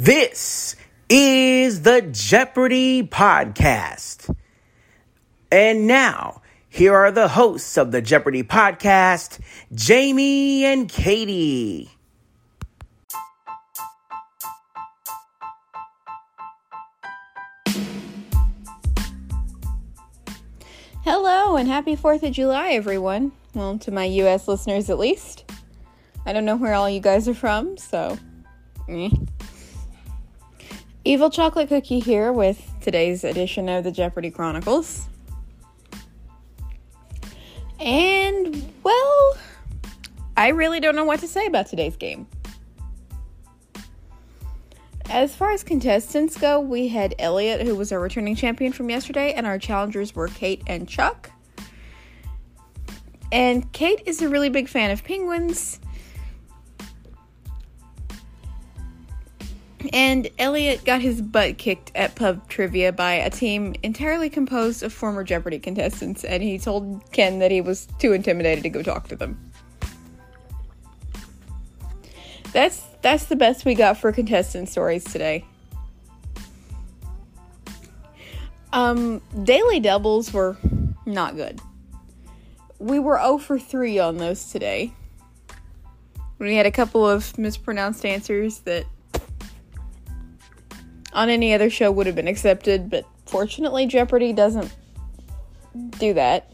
This is the Jeopardy Podcast. And now, here are the hosts of the Jeopardy Podcast, Jamie and Katie. Hello and happy 4th of July, everyone. Well, to my US listeners at least. I don't know where all you guys are from, so. Eh. Evil Chocolate Cookie here with today's edition of the Jeopardy Chronicles. And, well, I really don't know what to say about today's game. As far as contestants go, we had Elliot, who was our returning champion from yesterday, and our challengers were Kate and Chuck. And Kate is a really big fan of penguins. And Elliot got his butt kicked at pub trivia by a team entirely composed of former Jeopardy contestants, and he told Ken that he was too intimidated to go talk to them. That's that's the best we got for contestant stories today. Um, daily doubles were not good. We were 0 for 3 on those today. We had a couple of mispronounced answers that on any other show would have been accepted, but fortunately, Jeopardy doesn't do that.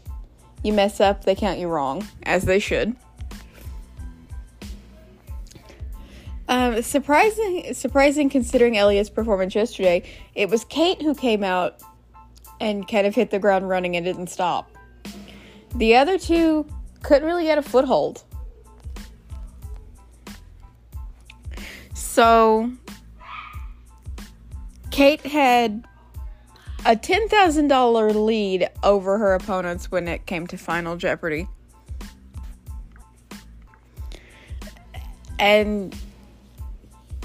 You mess up, they count you wrong, as they should. Um, surprising, surprising considering Elliot's performance yesterday. It was Kate who came out and kind of hit the ground running and didn't stop. The other two couldn't really get a foothold. So, Kate had a $10,000 lead over her opponents when it came to Final Jeopardy. And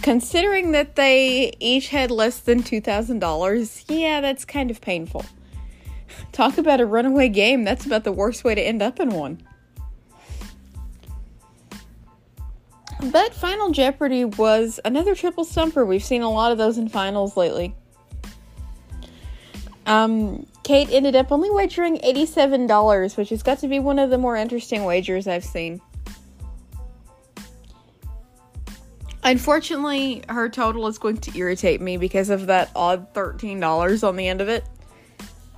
considering that they each had less than $2,000, yeah, that's kind of painful. Talk about a runaway game. That's about the worst way to end up in one. But Final Jeopardy was another triple stumper. We've seen a lot of those in finals lately. Um, Kate ended up only wagering $87, which has got to be one of the more interesting wagers I've seen. Unfortunately, her total is going to irritate me because of that odd $13 on the end of it.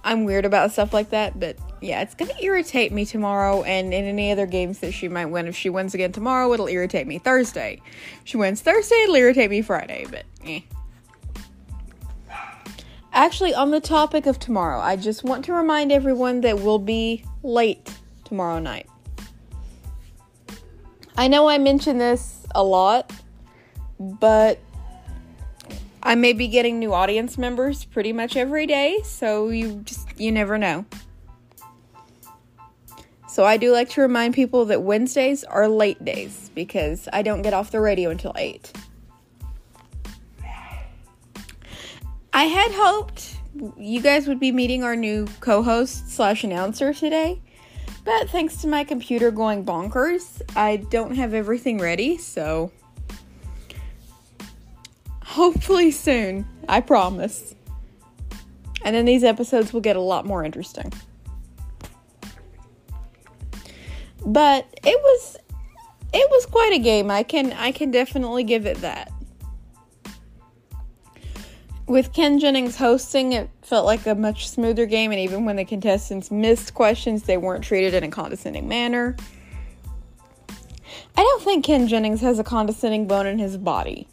I'm weird about stuff like that, but yeah, it's to irritate me tomorrow and in any other games that she might win. If she wins again tomorrow, it'll irritate me Thursday. If she wins Thursday, it'll irritate me Friday, but eh. Actually, on the topic of tomorrow, I just want to remind everyone that we'll be late tomorrow night. I know I mention this a lot, but I may be getting new audience members pretty much every day, so you just you never know. So I do like to remind people that Wednesdays are late days because I don't get off the radio until 8. I had hoped you guys would be meeting our new co-host slash announcer today, but thanks to my computer going bonkers, I don't have everything ready, so hopefully soon, I promise. And then these episodes will get a lot more interesting. But it was it was quite a game. I can I can definitely give it that. With Ken Jennings hosting, it felt like a much smoother game, and even when the contestants missed questions, they weren't treated in a condescending manner. I don't think Ken Jennings has a condescending bone in his body.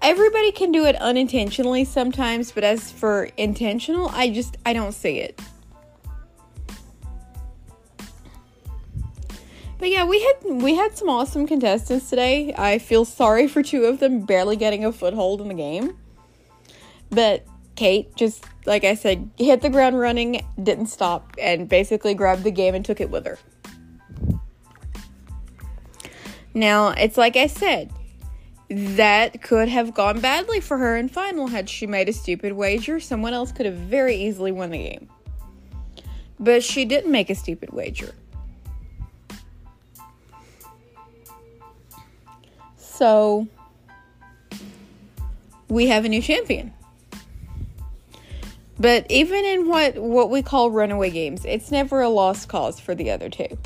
Everybody can do it unintentionally sometimes, but as for intentional, I just I don't see it. But yeah, we had we had some awesome contestants today. I feel sorry for two of them barely getting a foothold in the game. But Kate just like I said, hit the ground running, didn't stop, and basically grabbed the game and took it with her. Now, it's like I said, that could have gone badly for her in final had she made a stupid wager. Someone else could have very easily won the game. But she didn't make a stupid wager. So we have a new champion. But even in what what we call runaway games, it's never a lost cause for the other two.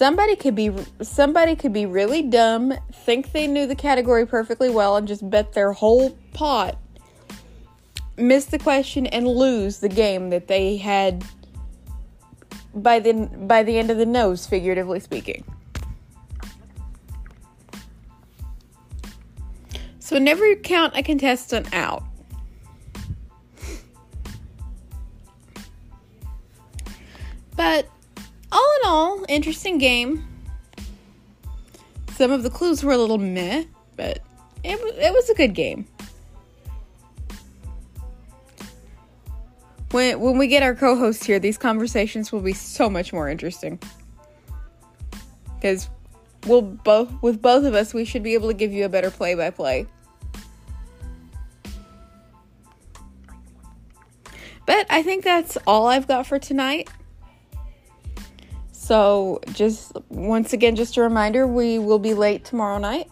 Somebody could be somebody could be really dumb, think they knew the category perfectly well and just bet their whole pot, miss the question and lose the game that they had by the by the end of the nose, figuratively speaking. So never count a contestant out. But all in all, interesting game. Some of the clues were a little meh, but it, it was a good game. When, when we get our co host here, these conversations will be so much more interesting. Because we'll both, with both of us, we should be able to give you a better play by play. But I think that's all I've got for tonight. So, just once again, just a reminder we will be late tomorrow night.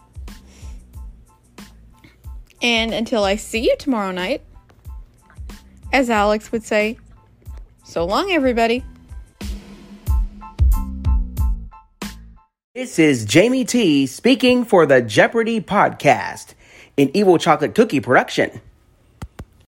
And until I see you tomorrow night, as Alex would say, so long, everybody. This is Jamie T speaking for the Jeopardy podcast, an evil chocolate cookie production.